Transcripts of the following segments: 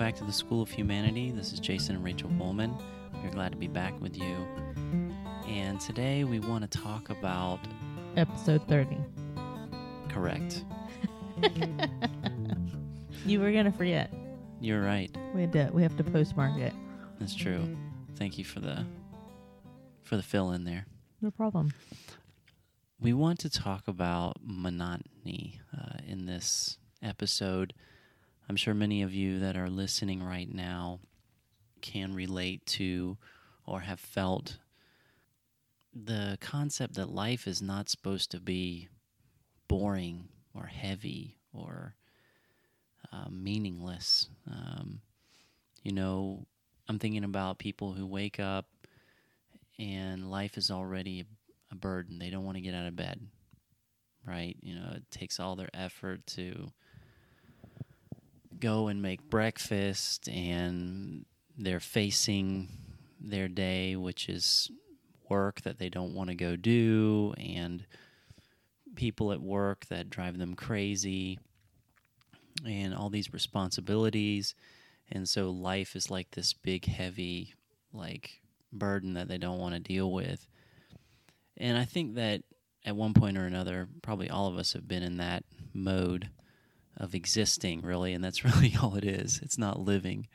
back to the School of Humanity. This is Jason and Rachel Bowman. We're glad to be back with you. And today we want to talk about. Episode 30. Correct. You were going to forget. You're right. We, had to, we have to postmark it. That's true. Thank you for the for the fill in there. No problem. We want to talk about monotony uh, in this episode. I'm sure many of you that are listening right now can relate to or have felt the concept that life is not supposed to be boring or heavy or uh, meaningless. Um, you know, I'm thinking about people who wake up and life is already a burden. They don't want to get out of bed, right? You know, it takes all their effort to go and make breakfast, and they're facing their day, which is work that they don't want to go do, and people at work that drive them crazy, and all these responsibilities. And so life is like this big, heavy, like burden that they don't want to deal with. And I think that at one point or another, probably all of us have been in that mode of existing, really, and that's really all it is. It's not living.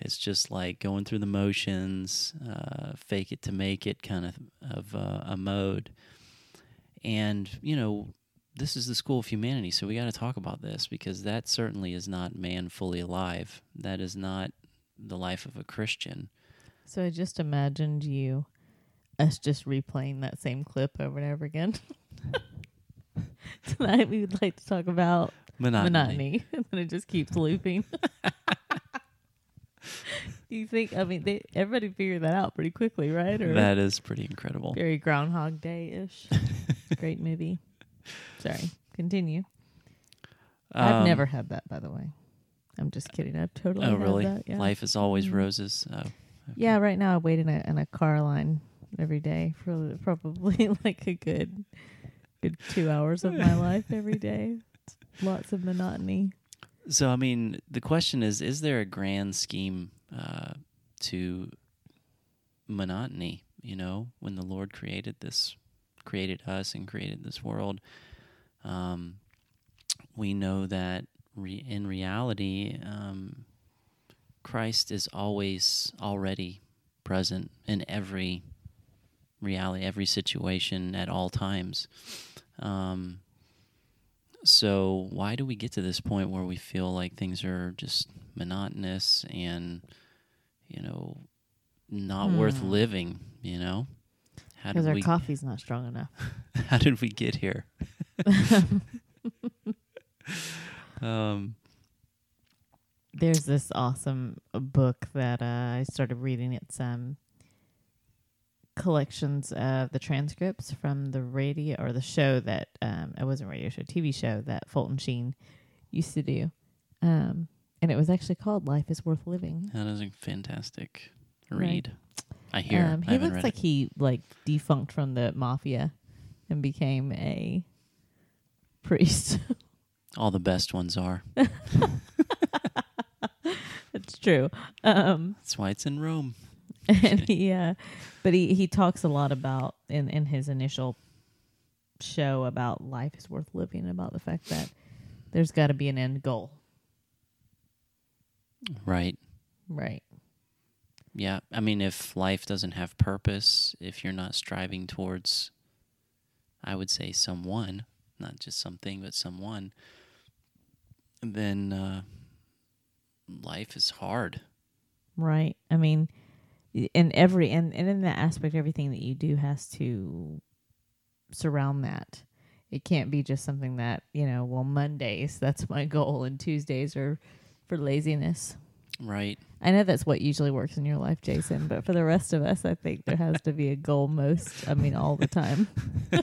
It's just like going through the motions, uh, fake it to make it kind of of uh, a mode. And you know, this is the school of humanity, so we got to talk about this because that certainly is not man fully alive. That is not the life of a Christian. So I just imagined you, us just replaying that same clip over and over again. Tonight we would like to talk about Monotony. monotony, and then it just keeps looping. Do you think? I mean, they everybody figured that out pretty quickly, right? Or That is pretty incredible. very Groundhog Day ish. Great movie. Sorry, continue. I've Um, never had that, by the way. I'm just kidding. I've totally. Oh, had really? that, yeah. Life is always Mhm. roses. Oh, Yeah, right now I wait in a in a car line every day for probably like a good good two hours of my life every day. Lots of monotony. So, I mean, the question is: Is there a grand scheme uh, to monotony? You know, when the Lord created this, created us, and created this world, um, we know that re- in reality, um, Christ is always already present in every reality, every situation, at all times. Um, so why do we get to this point where we feel like things are just monotonous and you know not worth Hmm. living? You know, how did Because our we coffee's not strong enough. how did we get here? um, There's this awesome uh, book that uh, I started reading. It's um collections of the transcripts from the radio or the show that um it wasn't radio show, TV show that Fulton Sheen used to do. Um and it was actually called Life is Worth Living. that is a fantastic Right. read. I hear. Um, he haven't looks read like it. he like defunct from the mafia and became a priest. all the best ones are. It's true. Um That's why it's in Rome. and he uh but he he talks a lot about in in his initial show about life is worth living about the fact that there's got to be an end goal Right. right Yeah, I mean, if life doesn't have purpose, if you're not striving towards, I would say, someone, not just something, but someone, then uh, life is hard. right i mean in every and, and in that aspect everything that you do has to surround that it can't be just something that you know well mondays that's my goal and tuesdays are for laziness Right. I know that's what usually works in your life, Jason, but for the rest of us, I think there has to be a goal most, I mean, all the time.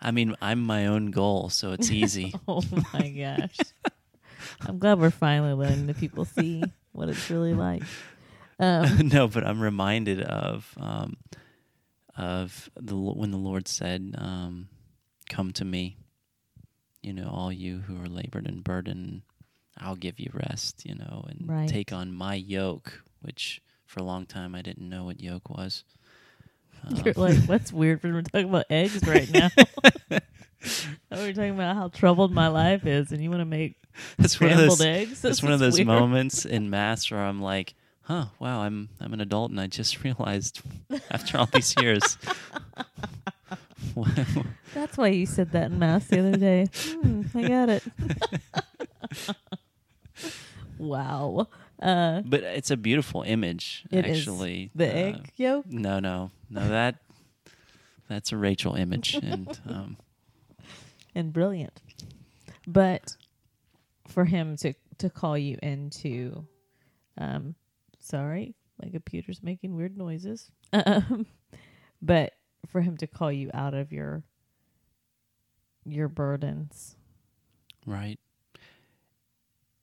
I mean, I'm my own goal, so it's easy. Oh my gosh. I'm glad we're finally letting the people see what it's really like. Um, no, but I'm reminded of um, of the when the Lord said, um, "Come to me, you know, all you who are labored and burdened, I'll give you rest, you know, and Right. take on my yoke, which for a long time I didn't know what yoke was. Um, You're like, what's weird when we're talking about eggs right now? we're talking about how troubled my life is, and you want to make it's one of scrambled those, eggs? it's This one of those weird. moments in mass where I'm like, huh, wow, I'm I'm an adult and I just realized after all these years. That's why you said that in mass the other day. Hmm, I got it. wow. Uh, but it's a beautiful image, It is. actually. the Uh, egg yolk. No, no, no. That that's a Rachel image, and um, and brilliant. But for him to to call you into, um, sorry, my computer's making weird noises. Um, but for him to call you out of your your burdens. right.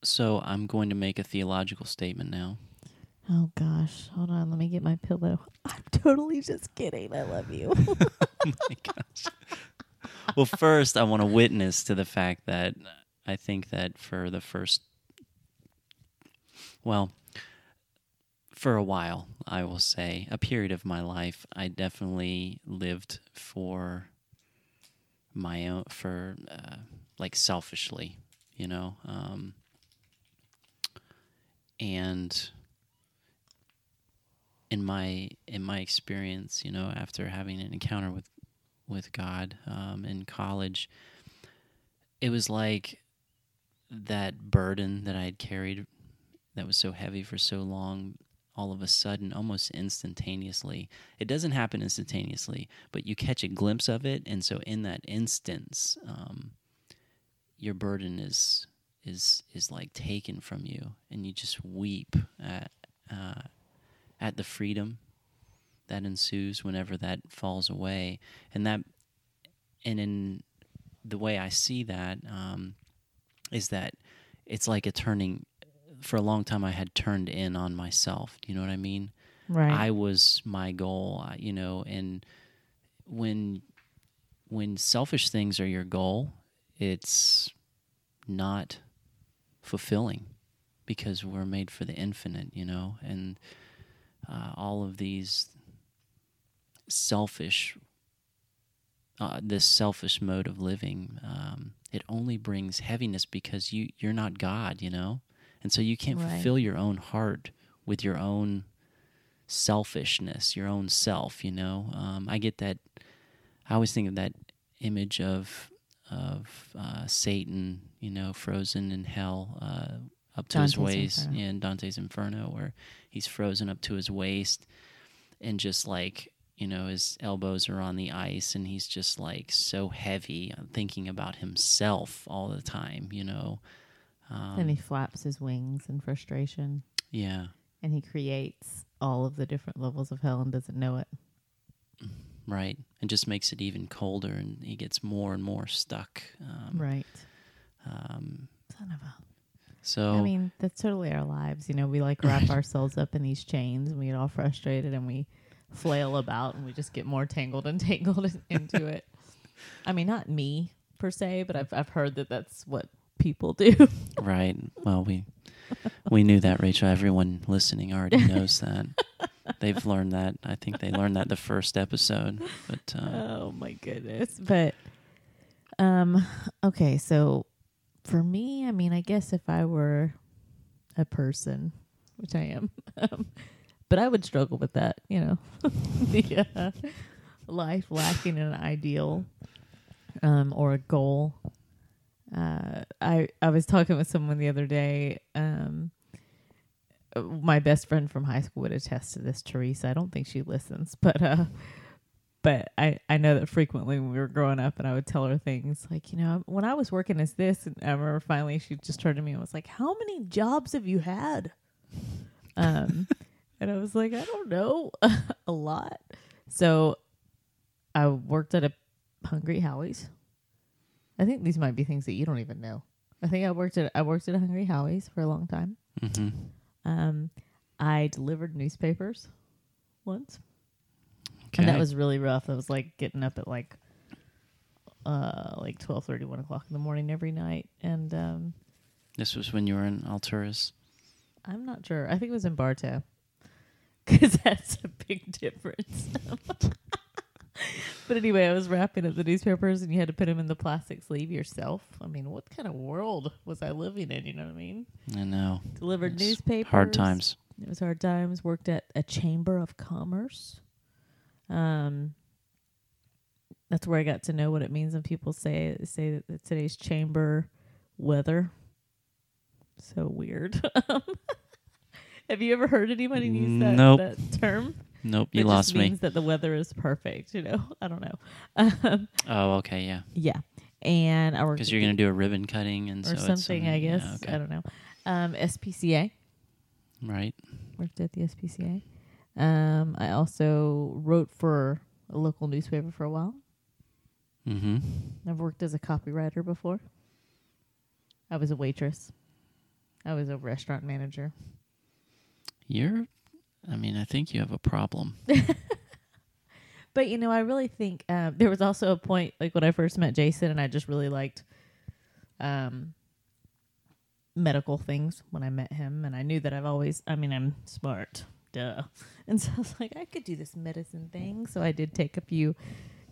So I'm going to make a theological statement now. Oh gosh, hold on, let me get my pillow. I'm totally just kidding. I love you. oh my gosh. Well, first, I want to witness to the fact that I think that for the first, well, for a while, I will say, a period of my life, I definitely lived for my own, for uh, like selfishly, you know, um, and in my in my experience, you know, after having an encounter with with God um, in college, it was like that burden that I had carried that was so heavy for so long. All of a sudden, almost instantaneously, it doesn't happen instantaneously, but you catch a glimpse of it, and so in that instance, um, your burden is is is like taken from you, and you just weep at uh, at the freedom that ensues whenever that falls away, and that and in the way I see that um, is that it's like a turning. For a long time, I had turned in on myself. You know what I mean? right. I was my goal, you know, and when when selfish things are your goal, it's not fulfilling because we're made for the infinite, you know, and uh, all of these selfish uh, this selfish mode of living um, it only brings heaviness because you you're not God, you know, and so you can't Right. fulfill your own heart with your own selfishness, your own self. You know, um, I get that. I always think of that image of of uh, Satan, you know, frozen in hell, uh, up to his waist Inferno. in Dante's Inferno, where he's frozen up to his waist, and just like you know, his elbows are on the ice, and he's just like so heavy, uh, thinking about himself all the time. You know, um, and he flaps his wings in frustration, yeah, and he creates all of the different levels of hell and doesn't know it. right, and just makes it even colder, and he gets more and more stuck. Um, Right. Um, Son of a. so I mean, that's totally our lives. You know, we like wrap ourselves up in these chains and we get all frustrated and we flail about and we just get more tangled and tangled into it. I mean, not me per se, but I've I've heard that that's what people do. right. Well, we we knew that, Rachel. Everyone listening already knows that. They've learned that. I think they learned that the first episode. But uh, oh my goodness. But um okay, so for me, I mean, I guess if I were a person, which I am, um, but I would struggle with that, you know. the uh, life lacking an ideal um or a goal. Uh I I was talking with someone the other day um my best friend from high school would attest to this, Teresa. I don't think she listens, but uh but I, I know that frequently when we were growing up and I would tell her things like, you know, when I was working as this, and I remember finally she just turned to me and was like, How many jobs have you had? Um, and I was like, I don't know, a lot. So I worked at a Hungry Howie's. I think these might be things that you don't even know. I think I worked at I worked at Hungry Howie's for a long time. mhm. Um, I delivered newspapers once. okay. And that was really rough. That was like getting up at like uh like twelve thirty, one o'clock in the morning every night. And um This was when you were in Alturas. I'm not sure. I think it was in Bartow. Because that's a big difference. but anyway, I was wrapping up the newspapers and you had to put them in the plastic sleeve yourself. I mean, what kind of world was I living in? You know what I mean? I know. Delivered It's newspapers. Hard times. It was hard times. Worked at a chamber of commerce. Um, that's where I got to know what it means when people say say that today's chamber weather. So weird. Have you ever heard anybody use that, Nope. that term? Nope, you lost me. means that the weather is perfect. You know, I don't know. Um, Oh, okay, yeah. yeah, and I worked Because you're going to do a ribbon cutting and or so it's something. some- I guess yeah, okay. I don't know. Um, SPCA. Right. worked at the SPCA. Um, I also wrote for a local newspaper for a while. Mm-hmm. I've worked as a copywriter before. I was a waitress. I was a restaurant manager. You're, I mean, I think you have a problem. But you know, I really think um, there was also a point like when I first met Jason, and I just really liked um, medical things when I met him, and I knew that I've always, I mean, I'm smart, duh, and so I was like, I could do this medicine thing. So I did take a few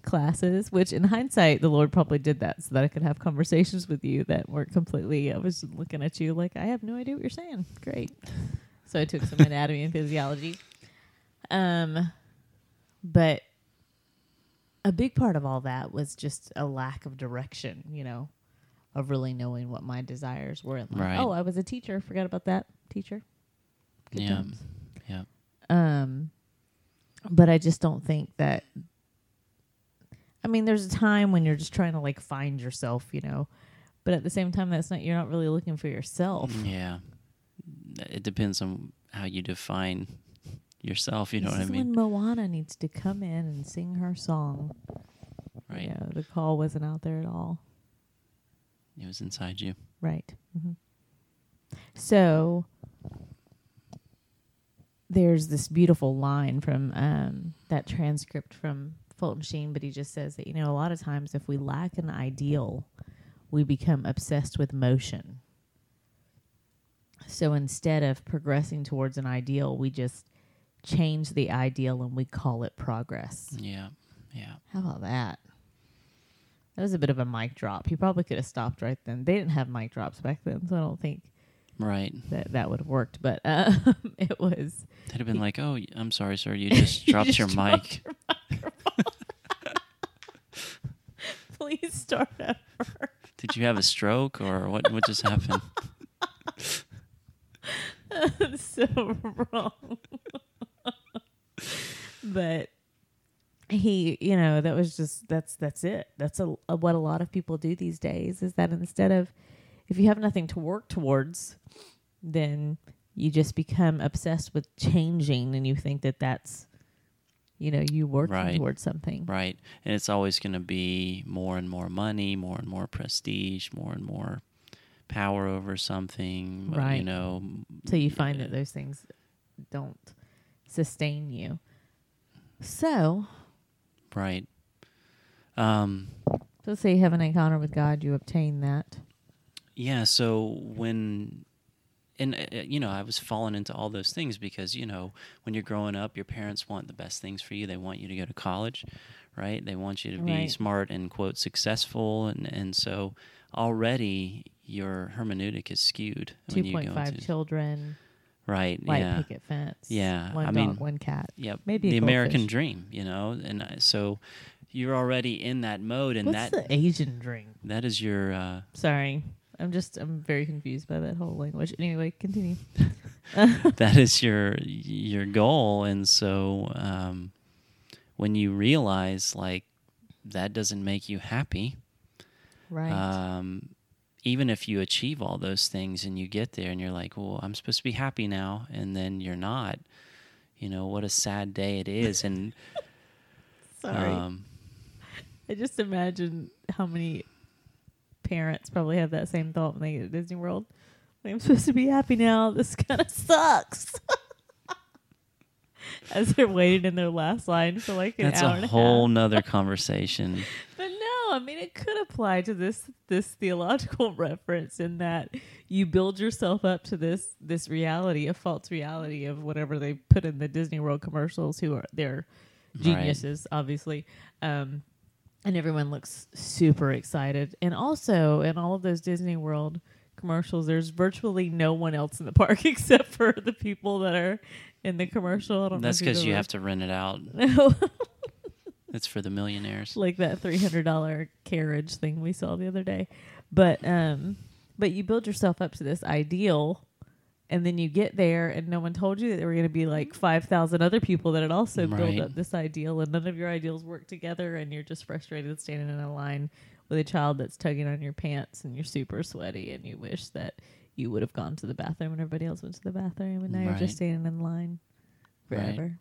classes, which in hindsight, the Lord probably did that so that I could have conversations with you that weren't completely. I was looking at you like I have no idea what you're saying. Great. So I took some anatomy and physiology. Um, but a big part of all that was just a lack of direction, you know, of really knowing what my desires were. in life. Right. Oh, I was a teacher. Forgot about that teacher. Good yeah. times. Yeah. Um, but I just don't think that. I mean, there's a time when you're just trying to like find yourself, you know, but at the same time, that's not you're not really looking for yourself. Yeah. It depends on how you define yourself, you know this what I mean? when Moana needs to come in and sing her song. Right. Yeah, the call wasn't out there at all. It was inside you. Right. hmm So there's this beautiful line from um, that transcript from Fulton Sheen, but he just says that, you know, a lot of times if we lack an ideal, we become obsessed with motion. So instead of progressing towards an ideal, we just change the ideal and we call it progress. Yeah. Yeah. How about that? That was a bit of a mic drop. He probably could have stopped right then. They didn't have mic drops back then, so I don't think Right. that that would have worked. But um, it was. They'd have been like, "Oh, I'm sorry, sir. You just dropped just your dropped mic. Please start over. Did you have a stroke or what? What just happened?" so wrong. but he, you know, that was just that's that's it. That's a, a, what a lot of people do these days is that instead of if you have nothing to work towards, then you just become obsessed with changing and you think that that's you know, you work Right. towards something. Right. And it's always going to be more and more money, more and more prestige, more and more power over something. uh, You know. So you find uh, that those things don't sustain you. So, Right. Um. let's say you have an encounter with God, you obtain that. Yeah. So when, and uh, uh, you know, I was falling into all those things because you know, when you're growing up, your parents want the best things for you. They want you to go to college, right? They want you to be Right. smart and quote successful, and and so already your hermeneutic is skewed Two when you point five children, right. white yeah. picket fence. Yeah, One I dog, mean- one cat. Yep. Maybe the American dream, you know, and I- so you're already in that mode, and What's that the Asian dream? that is your uh, Sorry. I'm just I'm very confused by that whole language. Anyway, continue. that is your your goal, and so um, when you realize like that doesn't make you happy, Right. um, even if you achieve all those things and you get there and you're like, well, I'm supposed to be happy now, and then you're not. You know what a sad day it is, and Sorry. um, I just imagine how many parents probably have that same thought when they get to Disney World. Like, I'm supposed to be happy now. This kind of sucks. As they're waiting in their last line for like an that's hour a and a whole nother conversation. No, no, I mean it could apply to this this theological reference in that you build yourself up to this this reality, a false reality of whatever they put in the Disney World commercials. Who are they're geniuses, obviously, um, and everyone looks super excited. And also, in all of those Disney World commercials, there's virtually no one else in the park except for the people that are in the commercial. I don't That's because you you've to rent it out. ever- It's for the millionaires. like that three hundred dollar carriage thing we saw the other day. But um, but you build yourself up to this ideal, and then you get there, and no one told you that there were going to be like five thousand other people that had also built up this ideal, and none of your ideals work together, and you're just frustrated standing in a line with a child that's tugging on your pants, and you're super sweaty, and you wish that you would have gone to the bathroom and everybody else went to the bathroom, and now you're just standing in line Right. forever.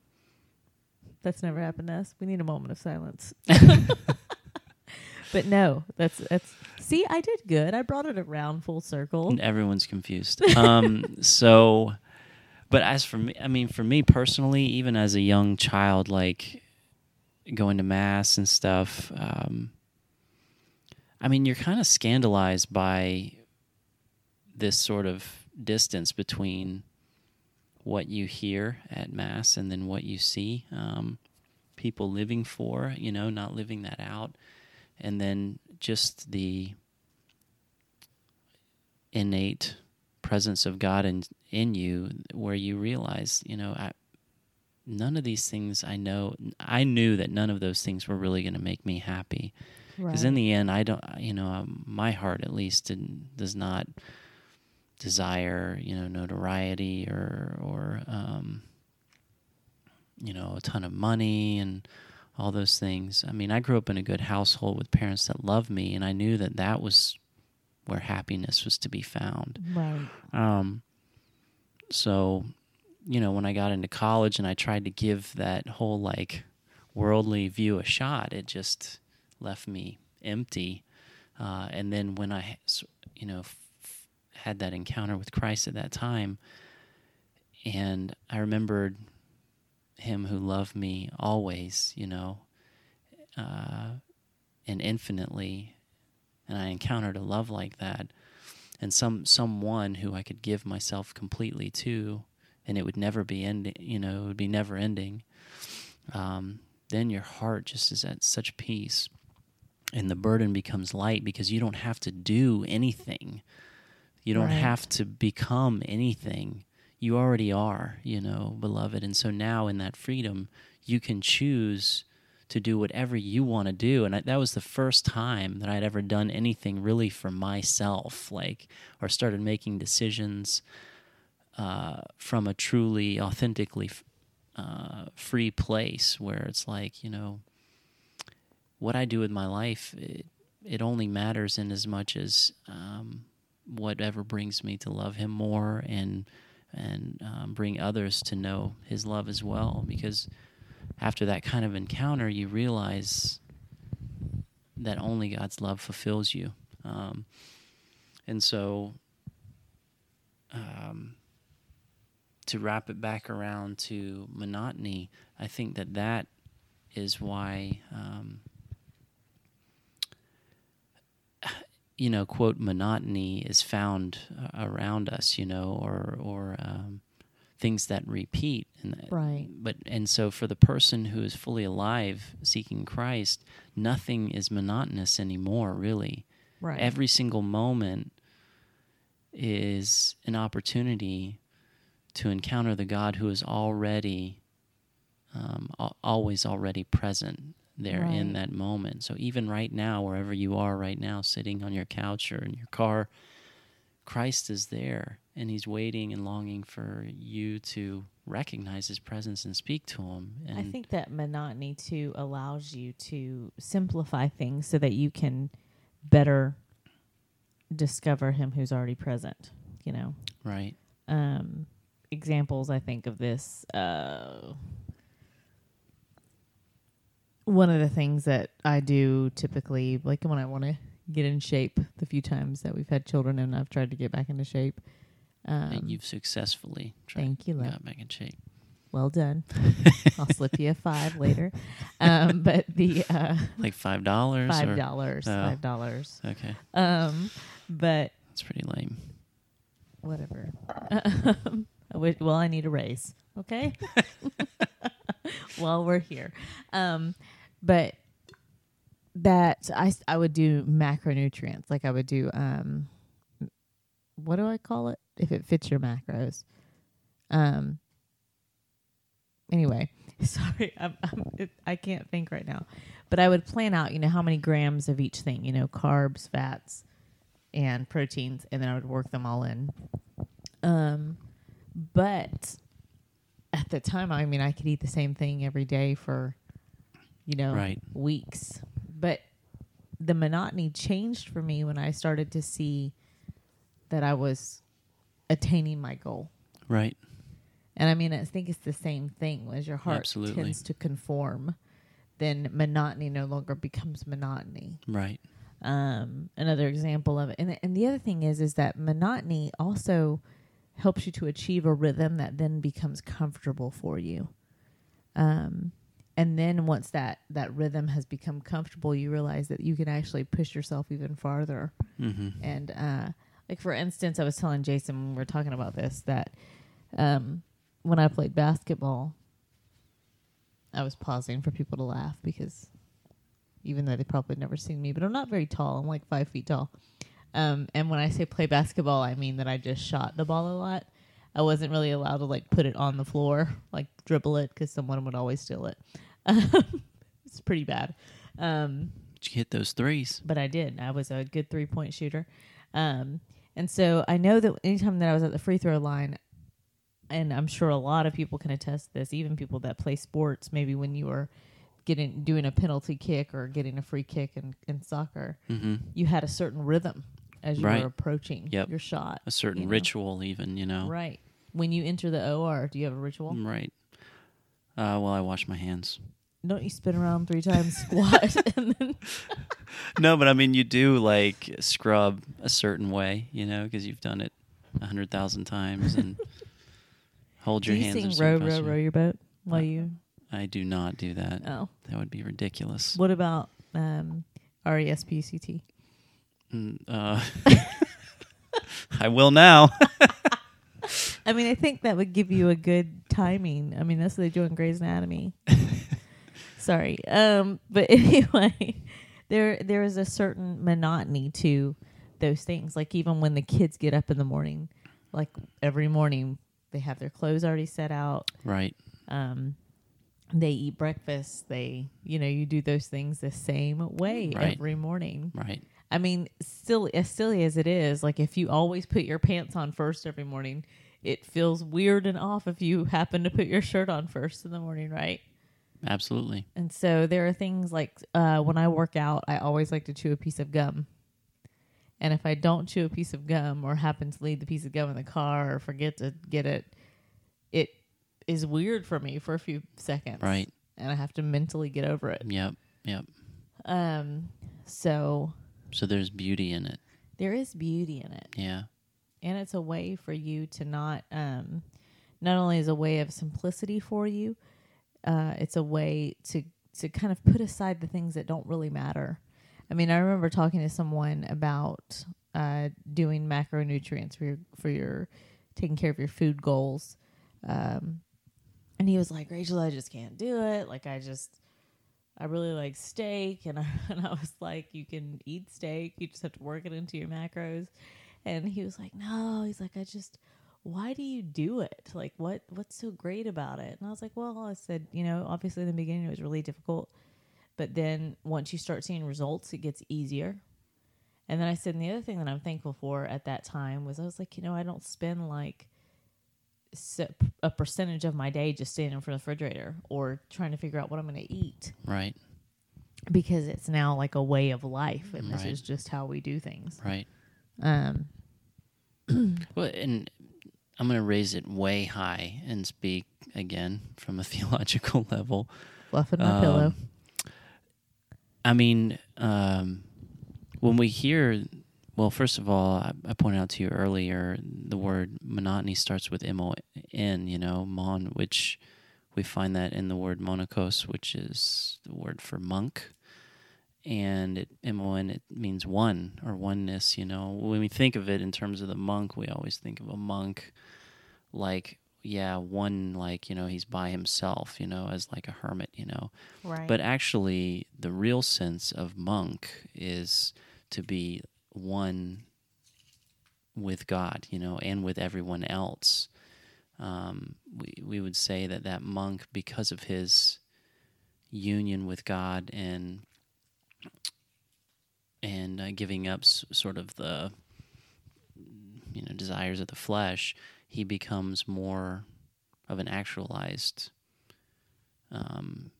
That's never happened to us. We need a moment of silence. but no, that's that's. See, I did good. I brought it around full circle. And Everyone's confused. Um, so, but as for me, I mean, for me personally, even as a young child, like going to mass and stuff, um, I mean, you're kind of scandalized by this sort of distance between what you hear at mass and then what you see um, people living for, you know, not living that out, and then just the innate presence of God in in you, where you realize, you know, I, none of these things I know. I knew that none of those things were really going to make me happy, because in the end, I don't, you know, um, my heart at least didn't, does not desire, you know, notoriety or or um, you know, a ton of money and all those things. I mean, I grew up in a good household with parents that loved me, and I knew that that was where happiness was to be found. right, Um, so, you know, when I got into college and I tried to give that whole like worldly view a shot, it just left me empty. Uh, and then when I, you know, had that encounter with Christ at that time, and I remembered Him who loved me always, you know, uh, and infinitely, and I encountered a love like that and some someone who I could give myself completely to, and it would never be ending. You know, it would be never ending. Um, then your heart just is at such peace, and the burden becomes light because you don't have to do anything. You don't Right. have to become anything. You already are, you know, beloved. And so now in that freedom, you can choose to do whatever you want to do. And I, that was the first time that I'd ever done anything really for myself, like, or started making decisions uh, from a truly, authentically uh, free place where it's like, you know, what I do with my life, it, it only matters in as much as um, whatever brings me to love Him more and and um, bring others to know His love as well. Because after that kind of encounter, you realize that only God's love fulfills you. Um, and so, um, to wrap it back around to monotony, I think that that is why, um, you know, quote, monotony is found uh, around us, you know, or, or, um, things that repeat. And Right. but and so for the person who is fully alive seeking Christ nothing is monotonous anymore really. Right, every single moment is an opportunity to encounter the God who is already um, al- always already present there in that moment so even right now wherever you are right now sitting on your couch or in your car Christ is there and he's waiting and longing for you to recognize his presence and speak to him. And I think that monotony too allows you to simplify things so that you can better discover him who's already present. You know, right. um, examples I think of this. Uh, one of the things that I do typically, like when I want to get in shape, the few times that we've had children and I've tried to get back into shape. Um, and you've successfully tried, thank you, love. got back in shape. Well done. I'll slip you a five later. Um, but the uh, Like five dollars. five dollars, Oh. five dollars. Okay, Um, but it's pretty lame. whatever. Um, I wish- well, I need a raise. Okay. While we're here, um, but that I, I would do macronutrients like I would do um, what do I call it if it fits your macros, um. Anyway, sorry, I'm, I'm, it, I can't think right now, but I would plan out, you know, how many grams of each thing, you know, carbs, fats, and proteins, and then I would work them all in. Um, but at the time, I mean, I could eat the same thing every day for, you know, Right. weeks. But the monotony changed for me when I started to see that I was attaining my goal. Right. And I mean, I think it's the same thing. As your heart Absolutely. tends to conform, then monotony no longer becomes monotony Right. um, another example of it. And and the other thing is is that monotony also helps you to achieve a rhythm that then becomes comfortable for you. Um, and then once that that rhythm has become comfortable, you realize that you can actually push yourself even farther. Mm-hmm. And uh, like for instance, I was telling Jason when we were talking about this that um, when I played basketball, I was pausing for people to laugh because even though they probably never seen me, but I'm not very tall. I'm like five feet tall. Um, and when I say play basketball, I mean that I just shot the ball a lot. I wasn't really allowed to like put it on the floor, like dribble it, because someone would always steal it. it's pretty bad. Um, Did you hit those threes? but I did. I was a good three point shooter. Um, and so I know that anytime that I was at the free throw line, and I'm sure a lot of people can attest this, even people that play sports, maybe when you were getting doing a penalty kick or getting a free kick in, in soccer, Mm-hmm. you had a certain rhythm as you Right. were approaching Yep. your shot. A certain you know. ritual, even you know. Right. When you enter the OR, do you have a ritual? Right. Uh, well, I wash my hands. Don't you spin around three times, squat, and then no, but I mean, you do like scrub a certain way, you know, because you've done it a hundred thousand times and hold do your you hands. in sing row, row, row your boat while you? I do not do that. Oh, That would be ridiculous. what about um, R E S P C T? Mm, Uh, I will now. I mean, I think that would give you a good timing. I mean, that's what they do in Grey's Anatomy. Sorry, um, but anyway, there there is a certain monotony to those things. Like even when the kids get up in the morning, like every morning they have their clothes already set out. right. Um, they eat breakfast. They, you know, you do those things the same way Right. every morning. Right. I mean, still as silly as it is, like if you always put your pants on first every morning, it feels weird and off if you happen to put your shirt on first in the morning, right? Absolutely. And so there are things like uh, when I work out, I always like to chew a piece of gum. And if I don't chew a piece of gum or happen to leave the piece of gum in the car or forget to get it, it is weird for me for a few seconds. Right. And I have to mentally get over it. Yep. Yep. Um, so So there's beauty in it. there is beauty in it. Yeah. and it's a way for you to not um not only is a way of simplicity for you uh it's a way to to kind of put aside the things that don't really matter i mean i remember talking to someone about uh doing macronutrients for your for your taking care of your food goals um and he was like rachel i just can't do it like i just I really like steak, and I, and I was like, you can eat steak, you just have to work it into your macros. And he was like, no, he's like, I just, why do you do it? Like, what what's so great about it? And I was like, well, I said, you know, obviously in the beginning it was really difficult, but then once you start seeing results, it gets easier. And then I said, and the other thing that I'm thankful for at that time was I was like, you know, I don't spend like a percentage of my day just standing in front of the refrigerator or trying to figure out what I'm going to eat Right. because it's now like a way of life and this Right. is just how we do things. Right. Um, Well, and I'm going to raise it way high and speak again from a theological level. fluffing my pillow. Um, I mean, um, when we hear, well, first of all, I, I pointed out to you earlier, the word monotony starts with M O N, you know, mon, which We find that in the word monachos, which is the word for monk. And it, and it means one or oneness, you know. When we think of it in terms of the monk, we always think of a monk like, yeah, one, like, you know, he's by himself, you know, as like a hermit, you know. Right. But actually, the real sense of monk is to be one with God, you know, and with everyone else. Um, we we would say that that monk, because of his union with God and and uh, giving up s- sort of the you know desires of the flesh, he becomes more of an actualized um,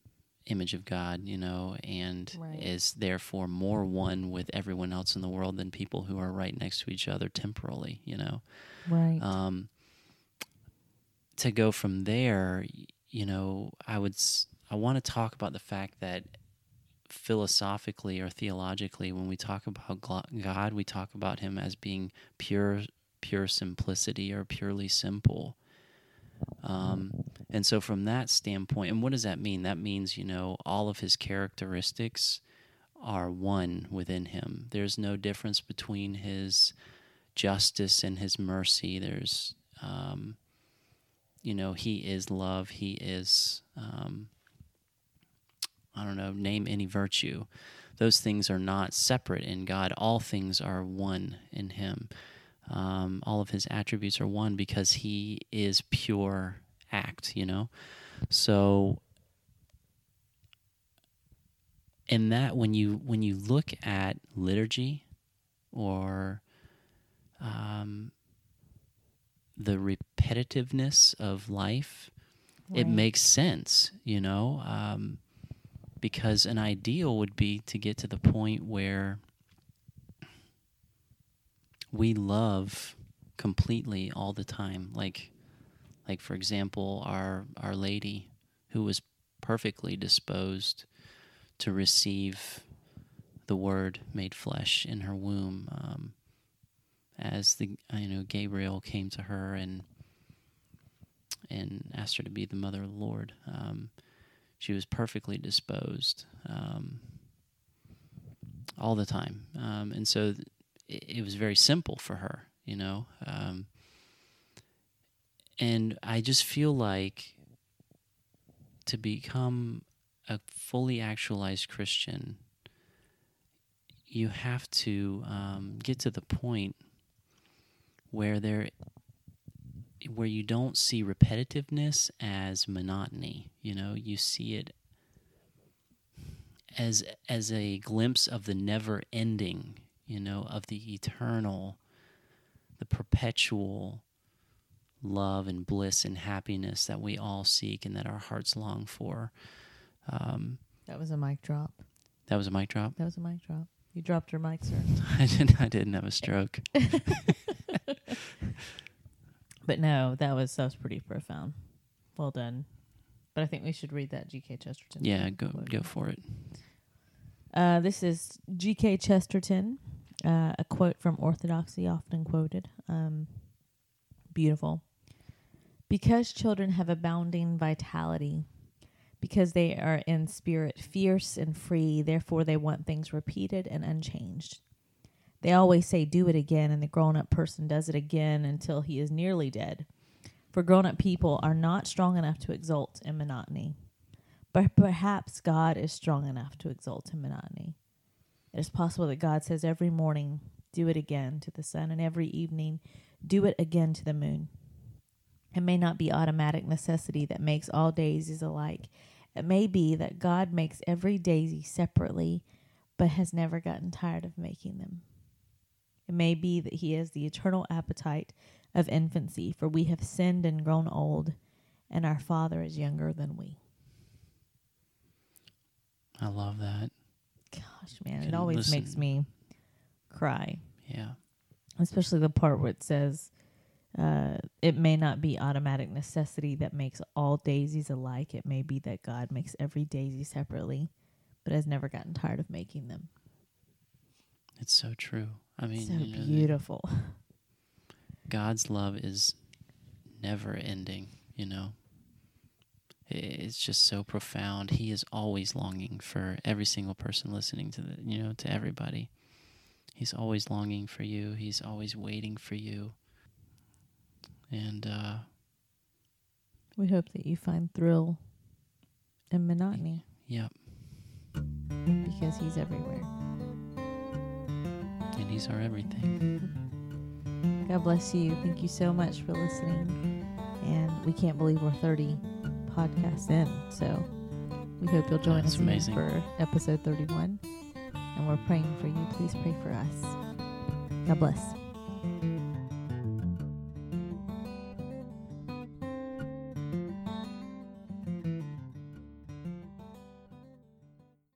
image of God, you know, and Right. is therefore more one with everyone else in the world than people who are right next to each other temporally, you know. right. Um, to go from there, you know, I would s- I want to talk about the fact that philosophically or theologically, when we talk about God, we talk about Him as being pure, pure simplicity or purely simple. Um, and so, from that standpoint, and what does that mean? That means, you know, all of his characteristics are one within him. There's no difference between his justice and his mercy. There's, um, you know, he is love. He is, um, I don't know, name any virtue. Those things are not separate in God. All things are one in him. Um, all of his attributes are one because he is pure act, you know? So in that when you when you look at liturgy or um, the repetitiveness of life, it makes sense, you know, um, because an ideal would be to get to the point where we love completely all the time, like, like for example, our our Lady, who was perfectly disposed to receive the Word made flesh in her womb, um, as the you know Gabriel came to her and and asked her to be the mother of the Lord. Um, she was perfectly disposed um, all the time, um, and so th- it, was very simple for her, you know. Um, and I just feel like to become a fully actualized Christian, you have to um, get to the point where there where you don't see repetitiveness as monotony. You know, you see it as as a glimpse of the never ending, you know, of the eternal, the perpetual love and bliss and happiness that we all seek and that our hearts long for. Um, That was a mic drop. that was a mic drop. That was a mic drop. You dropped your mic, sir. I didn't. I didn't have a stroke. But no, that was that was pretty profound. Well done. But I think we should read that G.K. Chesterton. Yeah, go quote. go for it. Uh, this is G.K. Chesterton, uh, a quote from Orthodoxy, often quoted. Um, beautiful. Because children have abounding vitality, because they are in spirit fierce and free, therefore they want things repeated and unchanged. They always say, do it again, and the grown up person does it again until he is nearly dead. For grown up people are not strong enough to exult in monotony. But perhaps God is strong enough to exult in monotony. It is possible that God says every morning, do it again to the sun, and every evening, do it again to the moon. It may not be automatic necessity that makes all daisies alike. It may be that God makes every daisy separately, but has never gotten tired of making them. It may be that He has the eternal appetite of infancy, for we have sinned and grown old, and our Father is younger than we. I love that. Gosh, man, it always makes me cry, Yeah. especially the part where it says, uh, "It may not be automatic necessity that makes all daisies alike. It may be that God makes every daisy separately, but has never gotten tired of making them." It's so true. I mean, so you know, beautiful. God's love is never ending, you know. It's just so profound. He is always longing for every single person listening to the, you know, to everybody. He's always longing for you. He's always waiting for you. And uh, We hope that you find thrill and monotony yep, because he's everywhere. and he's our everything. God bless you. Thank you so much for listening. And we can't believe we're 30 podcasts in. So we hope you'll join That's us amazing. for episode 31. And we're praying for you. Please pray for us. God bless.